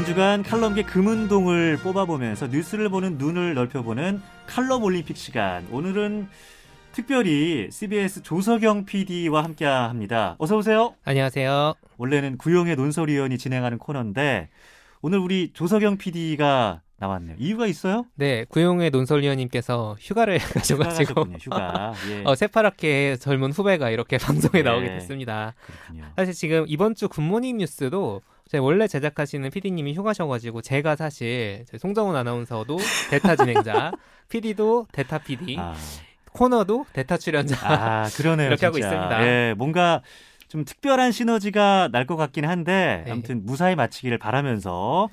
한 주간 칼럼계 금운동을 뽑아보면서 뉴스를 보는 눈을 넓혀보는 칼럼 올림픽 시간. 오늘은 특별히 CBS 조석영 PD와 함께 합니다. 어서 오세요. 안녕하세요. 원래는 구용의 논설위원이 진행하는 코너인데 오늘 우리 조석영 PD가 나왔네요. 이유가 있어요? 네, 구용의 논설위원님께서 휴가를 가셔가지고 휴가. 예. 어, 새파랗게 젊은 후배가 이렇게 방송에 네. 나오게 됐습니다. 그렇군요. 사실 지금 이번 주 굿모닝 뉴스도 제 원래 제작하시는 PD님이 휴가셔가지고 제가 사실 송정훈 아나운서도 대타 진행자, PD도 대타 PD, 아. 코너도 대타 출연자. 아 그러네요. 이렇게 진짜. 하고 있습니다. 예, 뭔가 좀 특별한 시너지가 날 것 같긴 한데 네. 아무튼 무사히 마치기를 바라면서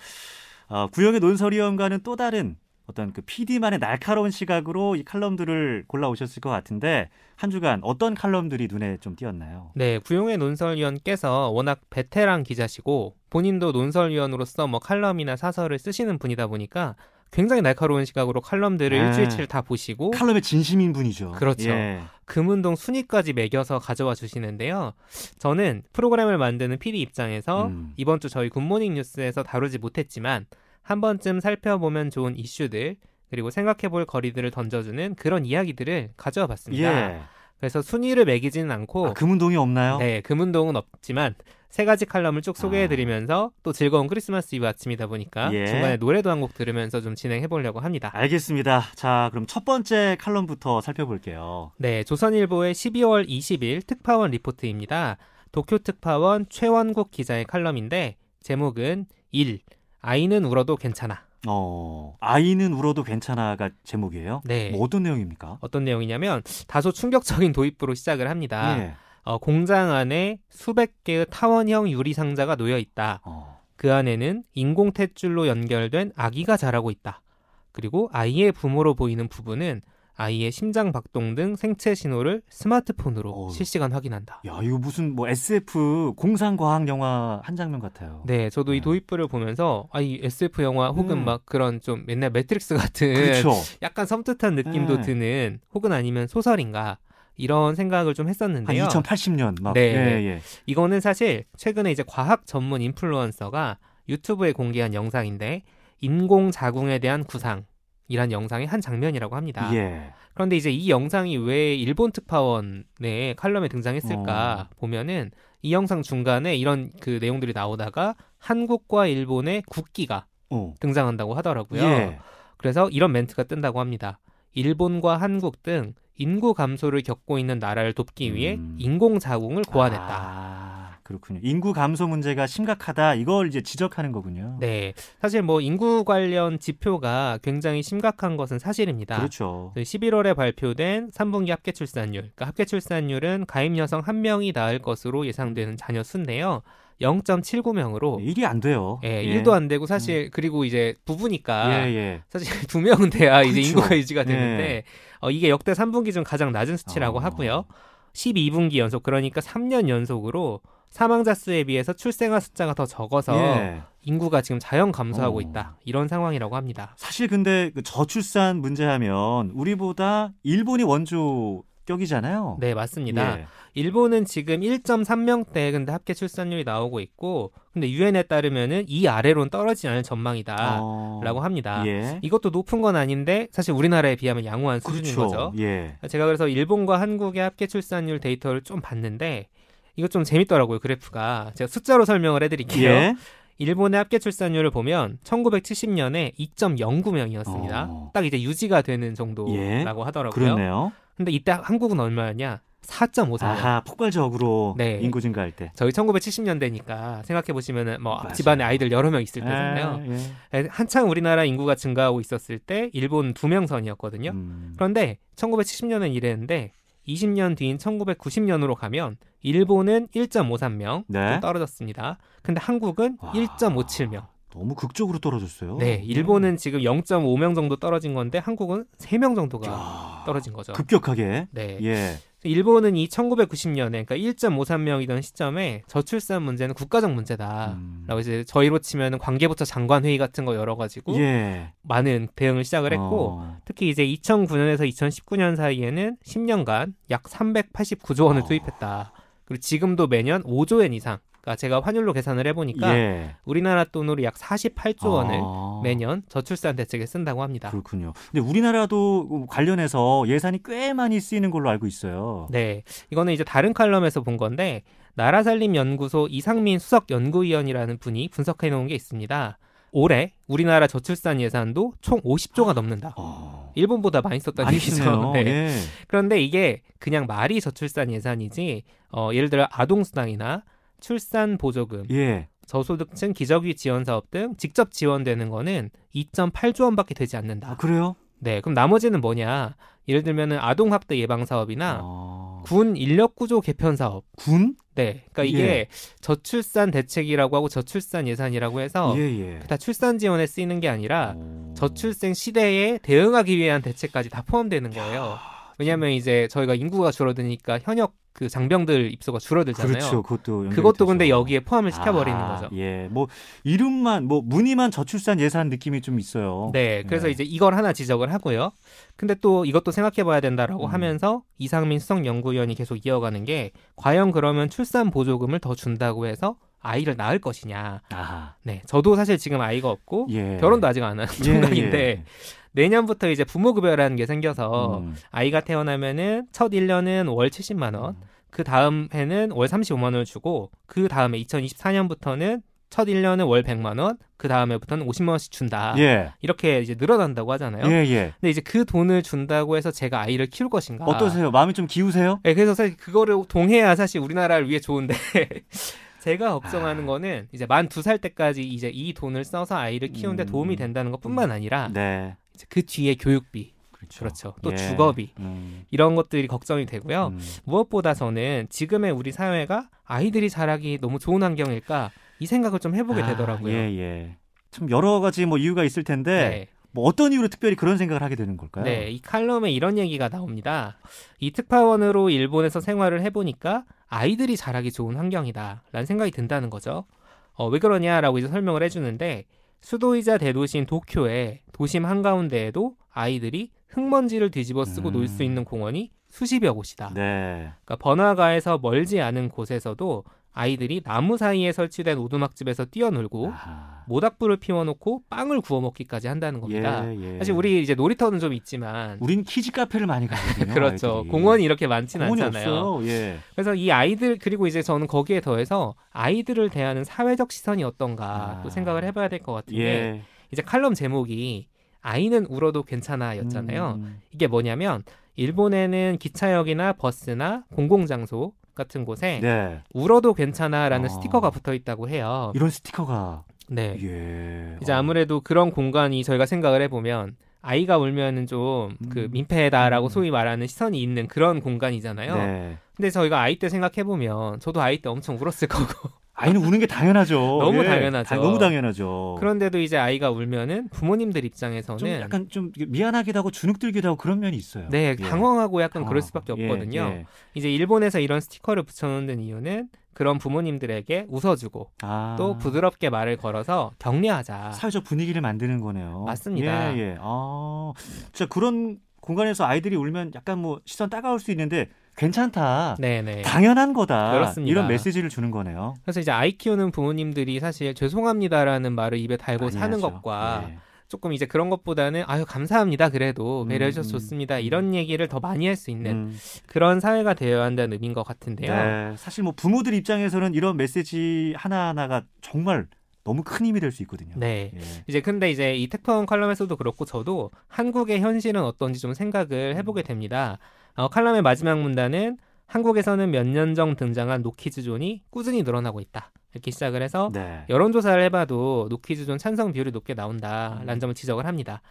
어, 구형의 논설위원과는 또 다른 어떤 그 PD만의 날카로운 시각으로 이 칼럼들을 골라오셨을 것 같은데 한 주간 어떤 칼럼들이 눈에 좀 띄었나요? 네, 구용의 논설위원께서 워낙 베테랑 기자시고 본인도 논설위원으로서 뭐 칼럼이나 사설을 쓰시는 분이다 보니까 굉장히 날카로운 시각으로 칼럼들을 네. 일주일치를 다 보시고 칼럼에 진심인 분이죠. 그렇죠. 예. 금은동 순위까지 매겨서 가져와 주시는데요. 저는 프로그램을 만드는 PD 입장에서 음. 이번 주 저희 굿모닝 뉴스에서 다루지 못했지만 한 번쯤 살펴보면 좋은 이슈들 그리고 생각해볼 거리들을 던져주는 그런 이야기들을 가져와 봤습니다. 예. 그래서 순위를 매기지는 않고 아, 금은동이 없나요? 네, 금은동은 없지만 세 가지 칼럼을 쭉 소개해드리면서 또 즐거운 크리스마스 이브 아침이다 보니까 예. 중간에 노래도 한 곡 들으면서 좀 진행해보려고 합니다. 알겠습니다. 자, 그럼 첫 번째 칼럼부터 살펴볼게요. 네, 조선일보의 12월 20일 특파원 리포트입니다. 도쿄 특파원 최원국 기자의 칼럼인데 제목은 1. 아이는 울어도 괜찮아. 어, 아이는 울어도 괜찮아가 제목이에요? 네. 뭐 어떤 내용입니까? 어떤 내용이냐면 다소 충격적인 도입부로 시작을 합니다. 예. 어, 공장 안에 수백 개의 타원형 유리 상자가 놓여 있다. 어. 그 안에는 인공 탯줄로 연결된 아기가 자라고 있다. 그리고 아이의 부모로 보이는 부분은 아이의 심장 박동 등 생체 신호를 스마트폰으로 어. 실시간 확인한다. 야, 이거 무슨 뭐 SF 공상 과학 영화 한 장면 같아요. 네, 저도 네. 이 도입부를 보면서 아, 이 SF 영화 혹은 음. 막 그런 좀 맨날 매트릭스 같은 그렇죠. 약간 섬뜩한 느낌도 네. 드는 혹은 아니면 소설인가 이런 생각을 좀 했었는데요. 한 2080년 막. 네, 예, 예. 이거는 사실 최근에 이제 과학 전문 인플루언서가 유튜브에 공개한 영상인데 인공 자궁에 대한 구상 이란 영상의 한 장면이라고 합니다. 예. 그런데 이제 이 영상이 왜 일본 특파원의 칼럼에 등장했을까 어. 보면은 이 영상 중간에 이런 그 내용들이 나오다가 한국과 일본의 국기가 어. 등장한다고 하더라고요. 예. 그래서 이런 멘트가 뜬다고 합니다. 일본과 한국 등 인구 감소를 겪고 있는 나라를 돕기 위해 음. 인공 자궁을 고안했다. 아. 그렇군요. 인구 감소 문제가 심각하다. 이걸 이제 지적하는 거군요. 네. 사실 뭐 인구 관련 지표가 굉장히 심각한 것은 사실입니다. 그렇죠. 11월에 발표된 3분기 합계 출산율. 그러니까 합계 출산율은 가임 여성 한 명이 낳을 것으로 예상되는 자녀 수인데요. 0.79명으로 일이 안 돼요. 예, 예. 일도 안 되고 사실 음. 그리고 이제 부부니까 예, 예. 사실 두 명은 돼야 그렇죠. 이제 인구가 유지가 되는데 예. 어, 이게 역대 3분기 중 가장 낮은 수치라고 어. 하고요. 12분기 연속 그러니까 3년 연속으로 사망자 수에 비해서 출생아 숫자가 더 적어서 예. 인구가 지금 자연 감소하고 어. 있다. 이런 상황이라고 합니다. 사실 근데 그 저출산 문제하면 우리보다 일본이 원조 격이잖아요. 네, 맞습니다. 예. 일본은 지금 1.3명대 근데 합계 출산율이 나오고 있고 근데 유엔에 따르면은 이 아래로는 떨어지지 않을 전망이다라고 어... 합니다. 예. 이것도 높은 건 아닌데 사실 우리나라에 비하면 양호한 수준인 그렇죠. 거죠. 예. 제가 그래서 일본과 한국의 합계 출산율 데이터를 좀 봤는데 이거 좀 재밌더라고요 그래프가 제가 숫자로 설명을 해드릴게요. 예. 일본의 합계 출산율을 보면 1970년에 2.09명이었습니다. 어... 딱 이제 유지가 되는 정도라고 예. 하더라고요. 그렇네요. 근데 이때 한국은 얼마였냐? 4.54명. 아하, 폭발적으로 네. 인구 증가할 때. 저희 1970년대니까 생각해 보시면은 뭐 맞아요. 집안에 아이들 여러 명 있을 때잖아요. 예, 예. 한창 우리나라 인구가 증가하고 있었을 때 일본 두 명 선이었거든요. 음. 그런데 1970년은 이랬는데 20년 뒤인 1990년으로 가면 일본은 1.53명 네. 떨어졌습니다. 근데 한국은 와. 1.57명. 너무 극적으로 떨어졌어요. 네, 일본은 음. 지금 0.5명 정도 떨어진 건데 한국은 3명 정도가 야, 떨어진 거죠. 급격하게. 네. 예. 일본은 이 1990년에 그러니까 1.53명이던 시점에 저출산 문제는 국가적 문제다라고 음. 이제 저희로 치면 관계부처 장관 회의 같은 거 열어 가지고 예. 많은 대응을 시작을 했고 어. 특히 이제 2009년에서 2019년 사이에는 10년간 약 389조 원을 어. 투입했다. 그리고 지금도 매년 5조 엔 이상 그러니까 제가 환율로 계산을 해보니까 예. 우리나라 돈으로 약 48조 원을 아. 매년 저출산 대책에 쓴다고 합니다. 그렇군요. 근데 우리나라도 관련해서 예산이 꽤 많이 쓰이는 걸로 알고 있어요. 네, 이거는 이제 다른 칼럼에서 본 건데 나라살림연구소 이상민 수석 연구위원이라는 분이 분석해 놓은 게 있습니다. 올해 우리나라 저출산 예산도 총 50조가 넘는다. 어... 일본보다 많이 썼다는 얘기죠. 네. 예. 그런데 이게 그냥 말이 저출산 예산이지 어, 예를 들어 아동수당이나 출산 보조금, 예. 저소득층 기저귀 지원 사업 등 직접 지원되는 거는 2.8조 원밖에 되지 않는다. 아, 그래요? 네, 그럼 나머지는 뭐냐? 예를 들면은 아동 학대 예방 사업이나 아... 군 인력 구조 개편 사업. 군? 네. 그러니까 이게 예. 저출산 대책이라고 하고 저출산 예산이라고 해서 예, 예. 다 출산 지원에 쓰이는 게 아니라 오... 저출생 시대에 대응하기 위한 대책까지 다 포함되는 거예요. 야... 왜냐하면 이제 저희가 인구가 줄어드니까 현역 그 장병들 입소가 줄어들잖아요. 그렇죠. 그것도 그것도 근데 여기에 포함을 시켜버리는 아, 거죠. 예, 뭐 이름만 뭐 무늬만 저출산 예산 느낌이 좀 있어요. 네, 그래서 네. 이제 이걸 하나 지적을 하고요. 근데 또 이것도 생각해봐야 된다라고 음. 하면서 이상민 수석 연구위원이 계속 이어가는 게 과연 그러면 출산 보조금을 더 준다고 해서 아이를 낳을 것이냐. 아하. 네, 저도 사실 지금 아이가 없고 예. 결혼도 아직 안한 총각인데. 예, 예. 내년부터 이제 부모급여라는 게 생겨서 음. 아이가 태어나면은 첫 1년은 월 70만 원, 음. 그 다음 해는 월 35만 원을 주고 그 다음에 2024년부터는 첫 1년은 월 100만 원, 그 다음에부터는 50만 원씩 준다. 예. 이렇게 이제 늘어난다고 하잖아요. 예, 예. 근데 이제 그 돈을 준다고 해서 제가 아이를 키울 것인가? 어떠세요? 마음이 좀 기우세요? 네, 그래서 사실 그거를 동해야 사실 우리나라를 위해 좋은데 제가 걱정하는 아... 거는 이제 만 두 살 때까지 이제 이 돈을 써서 아이를 키우는데 음... 도움이 된다는 것뿐만 아니라 네. 그 뒤에 교육비 그렇죠. 그렇죠. 또 예. 주거비 음. 이런 것들이 걱정이 되고요. 음. 무엇보다 저는 지금의 우리 사회가 아이들이 자라기 너무 좋은 환경일까 이 생각을 좀 해보게 아, 되더라고요. 예, 예. 참 여러 가지 뭐 이유가 있을 텐데 네. 뭐 어떤 이유로 특별히 그런 생각을 하게 되는 걸까요? 네, 이 칼럼에 이런 얘기가 나옵니다. 이 특파원으로 일본에서 생활을 해보니까 아이들이 자라기 좋은 환경이다라는 생각이 든다는 거죠. 어, 왜 그러냐라고 이제 설명을 해주는데 수도이자 대도시인 도쿄의 도심 한가운데에도 아이들이 흙먼지를 뒤집어 쓰고 음. 놀수 있는 공원이 수십여 곳이다. 네. 그러니까 번화가에서 멀지 않은 곳에서도 아이들이 나무 사이에 설치된 오두막집에서 뛰어놀고 아하. 모닥불을 피워놓고 빵을 구워 먹기까지 한다는 겁니다. 예, 예. 사실 우리 이제 놀이터는 좀 있지만 우린 키즈 카페를 많이 가거든요. 그렇죠. 아이들이. 공원이 이렇게 많지는 않잖아요. 예. 그래서 이 아이들 그리고 이제 저는 거기에 더해서 아이들을 대하는 사회적 시선이 어떤가 아. 또 생각을 해봐야 될 것 같은데 예. 이제 칼럼 제목이 아이는 울어도 괜찮아였잖아요. 음. 이게 뭐냐면 일본에는 기차역이나 버스나 공공장소 같은 곳에 네. 울어도 괜찮아라는 어. 스티커가 붙어 있다고 해요. 이런 스티커가 네. 예. 이제 아무래도 그런 공간이 저희가 생각을 해보면 아이가 울면은 좀그 음. 민폐다라고 음. 소위 말하는 시선이 있는 그런 공간이잖아요. 네. 근데 저희가 아이 때 생각해 보면 저도 아이 때 엄청 울었을 거고 아이는 우는 게 당연하죠. 너무 예, 당연하죠. 너무 당연하죠. 그런데도 이제 아이가 울면은 부모님들 입장에서는 좀 약간 좀 미안하기도 하고 주눅들기도 하고 그런 면이 있어요. 네, 예. 당황하고 약간 어, 그럴 수밖에 예, 없거든요. 예, 이제 일본에서 이런 스티커를 붙여놓는 이유는 그런 부모님들에게 웃어주고 아. 또 부드럽게 말을 걸어서 격려하자. 사회적 분위기를 만드는 거네요. 맞습니다. 예, 예. 아, 진짜 그런 공간에서 아이들이 울면 약간 뭐 시선 따가울 수 있는데 괜찮다. 네네. 당연한 거다. 그렇습니다. 이런 메시지를 주는 거네요. 그래서 이제 아이 키우는 부모님들이 사실 죄송합니다라는 말을 입에 달고 사는 하죠. 것과 네. 조금 이제 그런 것보다는 아유 감사합니다 그래도 음, 배려해 주셔서 음, 좋습니다 이런 얘기를 더 많이 할 수 있는 음. 그런 사회가 되어야 한다는 의미인 것 같은데요. 네, 사실 뭐 부모들 입장에서는 이런 메시지 하나 하나가 정말 너무 큰 힘이 될 수 있거든요. 네. 예. 이제 근데 이제 이 테크원 칼럼에서도 그렇고 저도 한국의 현실은 어떤지 좀 생각을 해보게 됩니다. 어, 칼럼의 마지막 문단은 한국에서는 몇 년 전 등장한 노키즈 존이 꾸준히 늘어나고 있다. 이렇게 시작을 해서 네. 여론조사를 해봐도 노키즈 존 찬성 비율이 높게 나온다라는 음. 점을 지적을 합니다.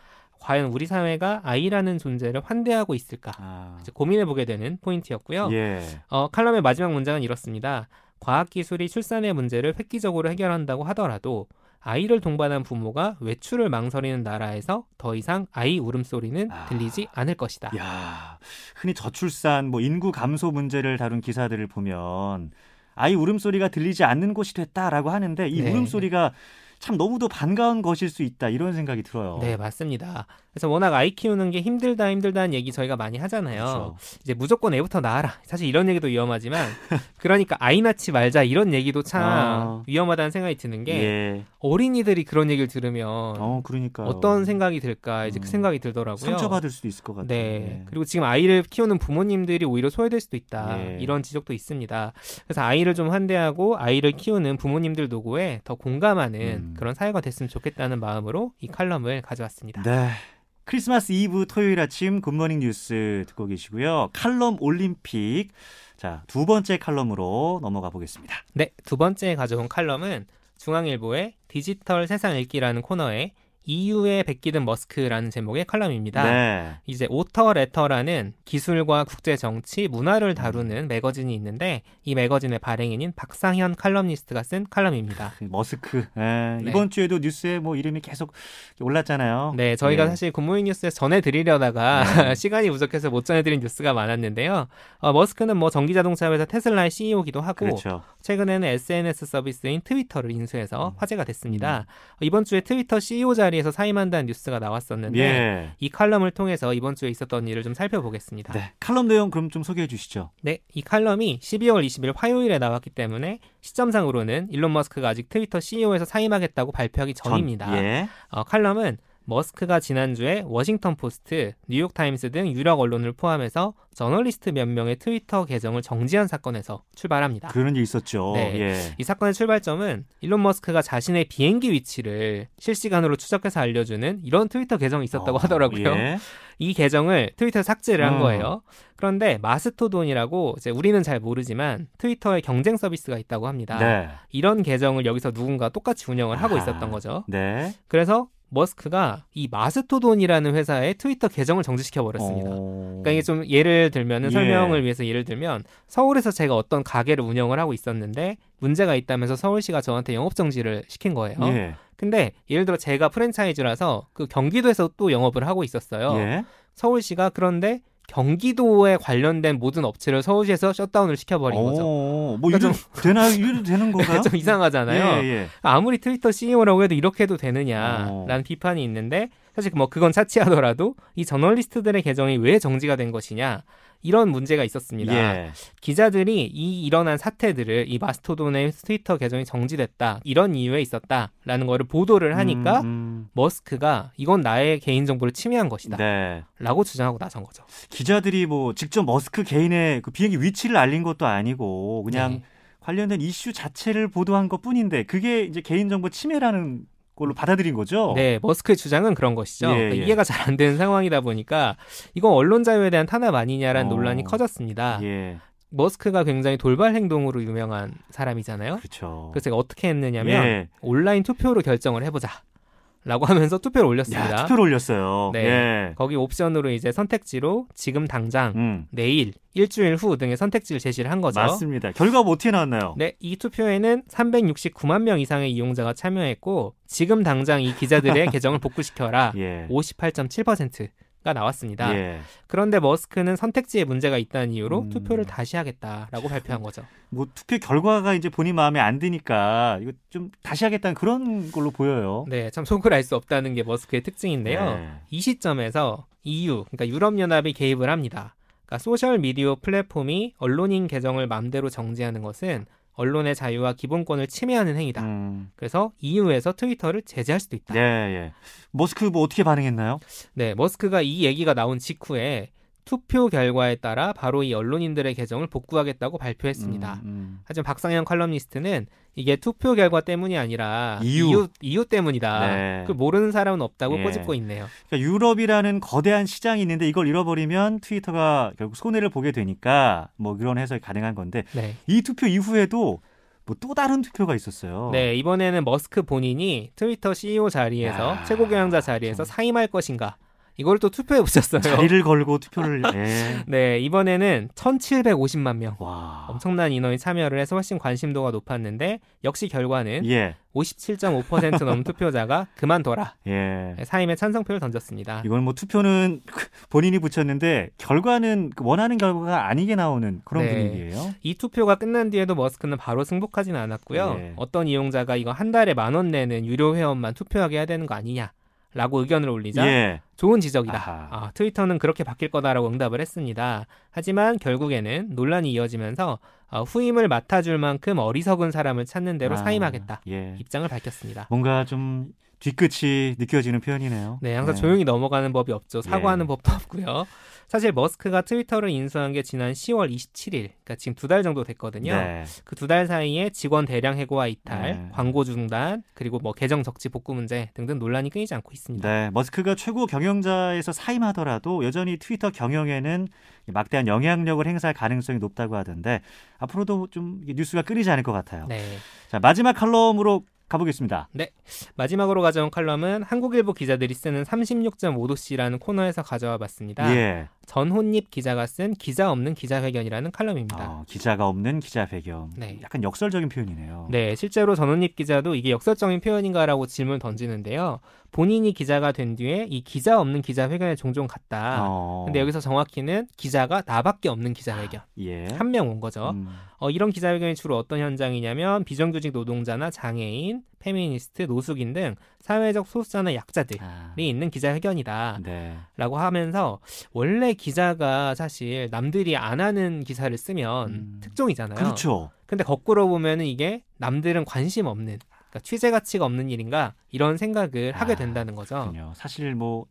과연 우리 사회가 아이라는 존재를 환대하고 있을까 아. 고민해보게 되는 포인트였고요. 예. 어, 칼럼의 마지막 문장은 이렇습니다. 과학기술이 출산의 문제를 획기적으로 해결한다고 하더라도 아이를 동반한 부모가 외출을 망설이는 나라에서 더 이상 아이 울음소리는 아. 들리지 아, 않을 것이다. 야, 흔히 저출산, 뭐 인구 감소 문제를 다룬 기사들을 보면 아이 울음소리가 들리지 않는 곳이 됐다라고 하는데 이 네. 울음소리가 참 너무도 반가운 것일 수 있다 이런 생각이 들어요. 네, 맞습니다. 그래서 워낙 아이 키우는 게 힘들다 힘들다는 얘기 저희가 많이 하잖아요. 그렇죠. 이제 무조건 애부터 낳아라. 사실 이런 얘기도 위험하지만 그러니까 아이 낳지 말자 이런 얘기도 참 아. 위험하다는 생각이 드는 게 예. 어린이들이 그런 얘기를 들으면 어, 그러니까 어떤 생각이 들까 이제 그 음. 생각이 들더라고요. 상처받을 수도 있을 것 같아요. 네. 네. 그리고 지금 아이를 키우는 부모님들이 오히려 소외될 수도 있다. 예. 이런 지적도 있습니다. 그래서 아이를 좀 환대하고 아이를 키우는 부모님들 노고에 더 공감하는 음. 그런 사회가 됐으면 좋겠다는 마음으로 이 칼럼을 가져왔습니다. 네. 크리스마스 이브 토요일 아침 굿모닝 뉴스 듣고 계시고요. 칼럼 올림픽. 자, 두 번째 칼럼으로 넘어가 보겠습니다. 네, 두 번째 가져온 칼럼은 중앙일보의 디지털 세상 읽기라는 코너에 EU에 백기 든 머스크라는 제목의 칼럼입니다. 네. 이제 오터 레터라는 기술과 국제 정치, 문화를 다루는 매거진이 있는데 이 매거진의 발행인인 박상현 칼럼니스트가 쓴 칼럼입니다. 머스크. 네. 네. 이번 주에도 뉴스에 뭐 이름이 계속 올랐잖아요. 네, 저희가 네. 사실 굿모닝 뉴스에 전해드리려다가 네. 시간이 부족해서 못 전해드린 뉴스가 많았는데요. 어, 머스크는 뭐 전기 자동차 회사 테슬라의 CEO기도 하고 그렇죠. 최근에는 SNS 서비스인 트위터를 인수해서 음. 화제가 됐습니다. 음. 이번 주에 트위터 CEO 자리 자리에서 사임한다는 뉴스가 나왔었는데 예. 이 칼럼을 통해서 이번 주에 있었던 일을 좀 살펴보겠습니다. 네, 칼럼 내용 그럼 좀 소개해 주시죠. 네, 이 칼럼이 12월 20일 화요일에 나왔기 때문에 시점상으로는 일론 머스크가 아직 트위터 CEO에서 사임하겠다고 발표하기 전입니다. 전, 예. 어, 칼럼은 머스크가 지난주에 워싱턴 포스트, 뉴욕 타임스 등 유력 언론을 포함해서 저널리스트 몇 명의 트위터 계정을 정지한 사건에서 출발합니다. 그런 일 있었죠. 네. 예. 이 사건의 출발점은 일론 머스크가 자신의 비행기 위치를 실시간으로 추적해서 알려주는 이런 트위터 계정이 있었다고 어, 하더라고요. 예. 이 계정을 트위터 삭제를 한 어. 거예요. 그런데 마스토돈이라고 이제 우리는 잘 모르지만 트위터의 경쟁 서비스가 있다고 합니다. 네. 이런 계정을 여기서 누군가 똑같이 운영을 하고 아, 있었던 거죠. 네. 그래서 머스크가 이 마스토돈이라는 회사의 트위터 계정을 정지시켜 버렸습니다. 어... 그러니까 이게 좀 예를 들면은 예. 설명을 위해서 예를 들면 서울에서 제가 어떤 가게를 운영을 하고 있었는데 문제가 있다면서 서울시가 저한테 영업 정지를 시킨 거예요. 예. 근데 예를 들어 제가 프랜차이즈라서 그 경기도에서 또 영업을 하고 있었어요. 예. 서울시가 그런데 경기도에 관련된 모든 업체를 서울시에서 셧다운을 시켜버린 거죠. 뭐 그러니까 좀 되나 이래도 되는 건가요? 좀 이상하잖아요. 예, 예. 아무리 트위터 CEO라고 해도 이렇게 해도 되느냐라는 어. 비판이 있는데 사실 뭐 그건 차치하더라도 이 저널리스트들의 계정이 왜 정지가 된 것이냐 이런 문제가 있었습니다. 예. 기자들이 이 일어난 사태들을 이 마스토돈의 트위터 계정이 정지됐다 이런 이유에 있었다라는 거를 보도를 하니까 음, 음. 머스크가 이건 나의 개인 정보를 침해한 것이다. 네. 라고 주장하고 나선 거죠. 기자들이 뭐 직접 머스크 개인의 그 비행기 위치를 알린 것도 아니고 그냥 네. 관련된 이슈 자체를 보도한 것 뿐인데 그게 이제 개인정보 침해라는 걸로 받아들인 거죠. 네, 머스크의 주장은 그런 것이죠. 예, 그러니까 예. 이해가 잘 안 되는 상황이다 보니까 이건 언론 자유에 대한 탄압 아니냐라는 어, 논란이 커졌습니다. 예. 머스크가 굉장히 돌발 행동으로 유명한 사람이잖아요. 그렇죠. 그래서 제가 어떻게 했느냐면 예. 온라인 투표로 결정을 해보자. 라고 하면서 투표를 올렸습니다. 야, 투표를 올렸어요. 네. 예. 거기 옵션으로 이제 선택지로 지금 당장, 음. 내일, 일주일 후 등의 선택지를 제시를 한 거죠. 맞습니다. 결과가 뭐 어떻게 나왔나요? 네, 이 투표에는 369만 명 이상의 이용자가 참여했고 지금 당장 이 기자들의 계정을 복구시켜라. 예. 58.7%. 가 나왔습니다. 예. 그런데 머스크는 선택지에 문제가 있다는 이유로 음... 투표를 다시 하겠다라고 발표한 거죠. 뭐 투표 결과가 이제 본인 마음에 안 드니까 이거 좀 다시 하겠다는 그런 걸로 보여요. 네, 참 속을 알 수 없다는 게 머스크의 특징인데요. 네. 이 시점에서 EU, 그러니까 유럽 연합이 개입을 합니다. 그러니까 소셜 미디어 플랫폼이 언론인 계정을 맘대로 정지하는 것은 언론의 자유와 기본권을 침해하는 행위다. 음. 그래서 EU에서 트위터를 제재할 수도 있다. 예, 예. 머스크 뭐 어떻게 반응했나요? 네, 머스크가 이 얘기가 나온 직후에 투표 결과에 따라 바로 이 언론인들의 계정을 복구하겠다고 발표했습니다. 음, 음. 하지만 박상현 칼럼니스트는 이게 투표 결과 때문이 아니라 이유 이유, 이유 때문이다. 네. 그 모르는 사람은 없다고 예. 꼬집고 있네요. 그러니까 유럽이라는 거대한 시장이 있는데 이걸 잃어버리면 트위터가 결국 손해를 보게 되니까 뭐 그런 해석이 가능한 건데 네. 이 투표 이후에도 뭐또 다른 투표가 있었어요. 네, 이번에는 머스크 본인이 트위터 CEO 자리에서 야, 최고 경영자 자리에서 사임할 것인가 이걸 또 투표해 보셨어요. 자리를 걸고 투표를. 예. 네, 이번에는 1,750만 명. 와. 엄청난 인원이 참여를 해서 훨씬 관심도가 높았는데 역시 결과는 예. 57.5% 넘는 투표자가 그만둬라. 예. 네, 사임의 찬성표를 던졌습니다. 이건 뭐 투표는 본인이 붙였는데 결과는 그 원하는 결과가 아니게 나오는 그런 네. 분위기예요. 이 투표가 끝난 뒤에도 머스크는 바로 승복하지는 않았고요. 예. 어떤 이용자가 이거 한 달에 만 원 내는 유료 회원만 투표하게 해야 되는 거 아니냐. 라고 의견을 올리자 예. 좋은 지적이다. 아, 트위터는 그렇게 바뀔 거다라고 응답을 했습니다. 하지만 결국에는 논란이 이어지면서 어, 후임을 맡아줄 만큼 어리석은 사람을 찾는 대로 아, 사임하겠다. 예. 입장을 밝혔습니다. 뭔가 좀 뒤끝이 느껴지는 표현이네요. 네, 항상 네. 조용히 넘어가는 법이 없죠. 사과하는 예. 법도 없고요. 사실 머스크가 트위터를 인수한 게 지난 10월 27일, 그러니까 지금 두 달 정도 됐거든요. 네. 그두 달 사이에 직원 대량 해고와 이탈, 네. 광고 중단, 그리고 뭐 계정 적지 복구 문제 등등 논란이 끊이지 않고 있습니다. 네, 머스크가 최고 경영자에서 사임하더라도 여전히 트위터 경영에는 막대한 영향력을 행사할 가능성이 높다고 하던데 앞으로도 좀 뉴스가 끊이지 않을 것 같아요. 네. 자 마지막 칼럼으로 가보겠습니다. 네. 마지막으로 가져온 칼럼은 한국일보 기자들이 쓰는 36.5도씨라는 코너에서 가져와 봤습니다. 예. 전혼립 기자가 쓴 기자 없는 기자회견이라는 칼럼입니다. 어, 기자가 없는 기자회견. 네. 약간 역설적인 표현이네요. 네. 실제로 전혼립 기자도 이게 역설적인 표현인가라고 질문을 던지는데요. 본인이 기자가 된 뒤에 이 기자 없는 기자 회견에 종종 갔다. 어. 근데 여기서 정확히는 기자가 나밖에 없는 기자 회견. 예. 한 명 온 거죠. 음. 어, 이런 기자 회견이 주로 어떤 현장이냐면 비정규직 노동자나 장애인, 페미니스트, 노숙인 등 사회적 소수자나 약자들이 아. 있는 기자 회견이다. 네. 라고 하면서 원래 기자가 사실 남들이 안 하는 기사를 쓰면 음. 특종이잖아요. 그렇죠. 근데 거꾸로 보면은 이게 남들은 관심 없는 그러니까 취재 가치가 없는 일인가 이런 생각을 아, 하게 된다는 거죠. 그렇군요. 사실 뭐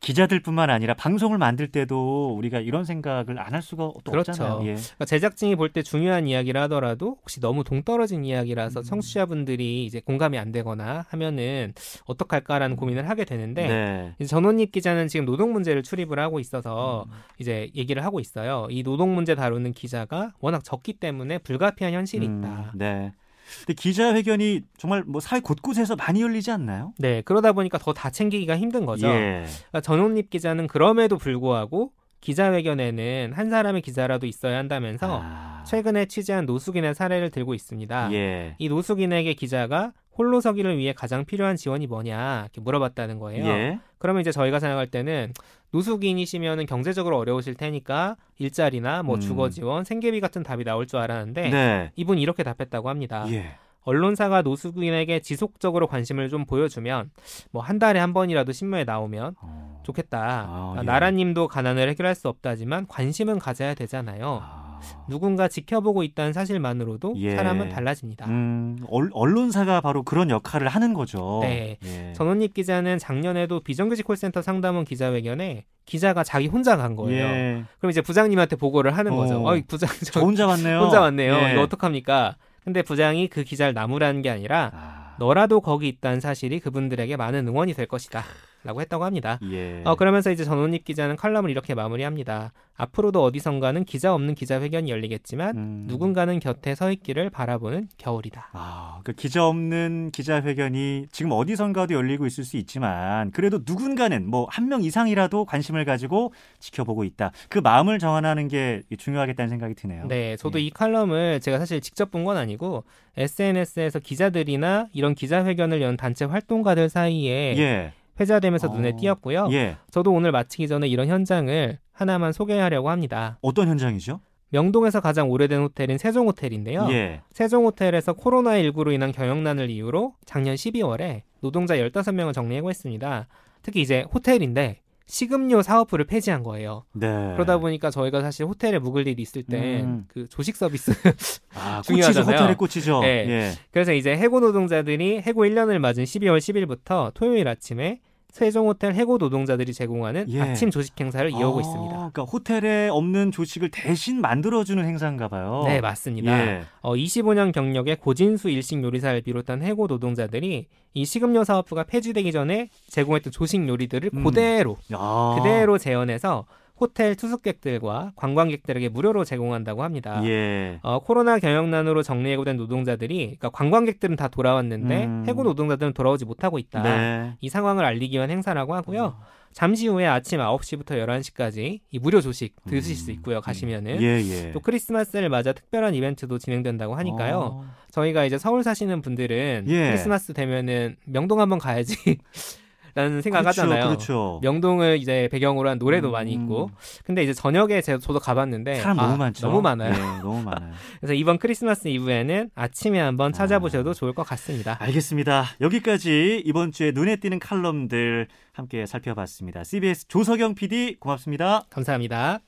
기자들뿐만 아니라 방송을 만들 때도 우리가 이런 생각을 안 할 수가 그렇죠. 없잖아요. 예. 그러니까 제작진이 볼 때 중요한 이야기를 하더라도 혹시 너무 동떨어진 이야기라서 음. 청취자분들이 이제 공감이 안 되거나 하면은 어떡할까라는 고민을 하게 되는데 네. 이제 전원입 기자는 지금 노동 문제를 출입을 하고 있어서 음. 이제 얘기를 하고 있어요. 이 노동 문제 다루는 기자가 워낙 적기 때문에 불가피한 현실이 음. 있다. 네. 근데 기자회견이 정말 뭐 사회 곳곳에서 많이 열리지 않나요? 네, 그러다 보니까 더 다 챙기기가 힘든 거죠. 예. 그러니까 전홍립 기자는 그럼에도 불구하고 기자회견에는 한 사람의 기자라도 있어야 한다면서 아... 최근에 취재한 노숙인의 사례를 들고 있습니다. 예. 이 노숙인에게 기자가 홀로 서기를 위해 가장 필요한 지원이 뭐냐 이렇게 물어봤다는 거예요. 예. 그러면 이제 저희가 생각할 때는 노숙인이시면은 경제적으로 어려우실 테니까 일자리나 뭐 음. 주거 지원, 생계비 같은 답이 나올 줄 알았는데 네. 이분 이렇게 답했다고 합니다. 예. 언론사가 노숙인에게 지속적으로 관심을 좀 보여주면 뭐 한 달에 한 번이라도 신문에 나오면 어. 좋겠다. 아, 예. 나라님도 가난을 해결할 수 없다지만 관심은 가져야 되잖아요. 아. 누군가 지켜보고 있다는 사실만으로도 예. 사람은 달라집니다. 음, 언론사가 바로 그런 역할을 하는 거죠. 네. 예. 전원립 기자는 작년에도 비정규직 콜센터 상담원 기자회견에 기자가 자기 혼자 간 거예요. 예. 그럼 이제 부장님한테 보고를 하는 어. 거죠. 어, 부장 저 혼자 왔네요. 혼자 왔네요. 예. 이거 어떡합니까? 근데 부장이 그 기자를 나무라는 게 아니라 아. 너라도 거기 있다는 사실이 그분들에게 많은 응원이 될 것이다. 라고 했다고 합니다. 예. 어, 그러면서 이제 전원입 기자는 칼럼을 이렇게 마무리합니다. 앞으로도 어디선가는 기자 없는 기자회견이 열리겠지만 음. 누군가는 곁에 서 있기를 바라보는 겨울이다. 아, 그 기자 없는 기자회견이 지금 어디선가도 열리고 있을 수 있지만 그래도 누군가는 뭐 한 명 이상이라도 관심을 가지고 지켜보고 있다. 그 마음을 정하는 게 중요하겠다는 생각이 드네요. 네, 저도 예. 이 칼럼을 제가 사실 직접 본 건 아니고 SNS에서 기자들이나 이런 기자회견을 연 단체 활동가들 사이에 예. 회자되면서 어... 눈에 띄었고요. 예. 저도 오늘 마치기 전에 이런 현장을 하나만 소개하려고 합니다. 어떤 현장이죠? 명동에서 가장 오래된 호텔인 세종호텔인데요. 예. 세종호텔에서 코로나19로 인한 경영난을 이유로 작년 12월에 노동자 15명을 정리해고했습니다. 특히 이제 호텔인데 식음료 사업부를 폐지한 거예요. 네. 그러다 보니까 저희가 사실 호텔에 묵을 일이 있을 때그 음. 그 조식 서비스 아, 중요하잖아요. 호텔의 꽃이죠. 네. 예. 그래서 이제 해고 노동자들이 해고 1년을 맞은 12월 10일부터 토요일 아침에 세종호텔 해고 노동자들이 제공하는 예. 아침 조식 행사를 이어오고 아, 있습니다. 그러니까 호텔에 없는 조식을 대신 만들어주는 행사인가 봐요. 네, 맞습니다. 예. 어, 25년 경력의 고진수 일식 요리사를 비롯한 해고 노동자들이 이 식음료 사업부가 폐지되기 전에 제공했던 조식 요리들을 음. 그대로 야. 그대로 재현해서 호텔 투숙객들과 관광객들에게 무료로 제공한다고 합니다. 예. 어, 코로나 경영난으로 정리해고된 노동자들이 그러니까 관광객들은 다 돌아왔는데 음. 해고 노동자들은 돌아오지 못하고 있다. 네. 이 상황을 알리기 위한 행사라고 하고요. 음. 잠시 후에 아침 9시부터 11시까지 이 무료 조식 드실 수 음. 있고요. 가시면은 예, 예. 또 크리스마스를 맞아 특별한 이벤트도 진행된다고 하니까요. 어. 저희가 이제 서울 사시는 분들은 예. 크리스마스 되면은 명동 한번 가야지. 라는 생각하잖아요. 그렇죠, 그렇죠. 명동을 이제 배경으로 한 노래도 음. 많이 있고. 근데 이제 저녁에 제가 저도 가봤는데 사람 아, 너무 많죠. 너무 많아요. 네, 너무 많아요. 그래서 이번 크리스마스 이브에는 아침에 한번 찾아보셔도 아. 좋을 것 같습니다. 알겠습니다. 여기까지 이번 주에 눈에 띄는 칼럼들 함께 살펴봤습니다. CBS 조석영 PD 고맙습니다. 감사합니다.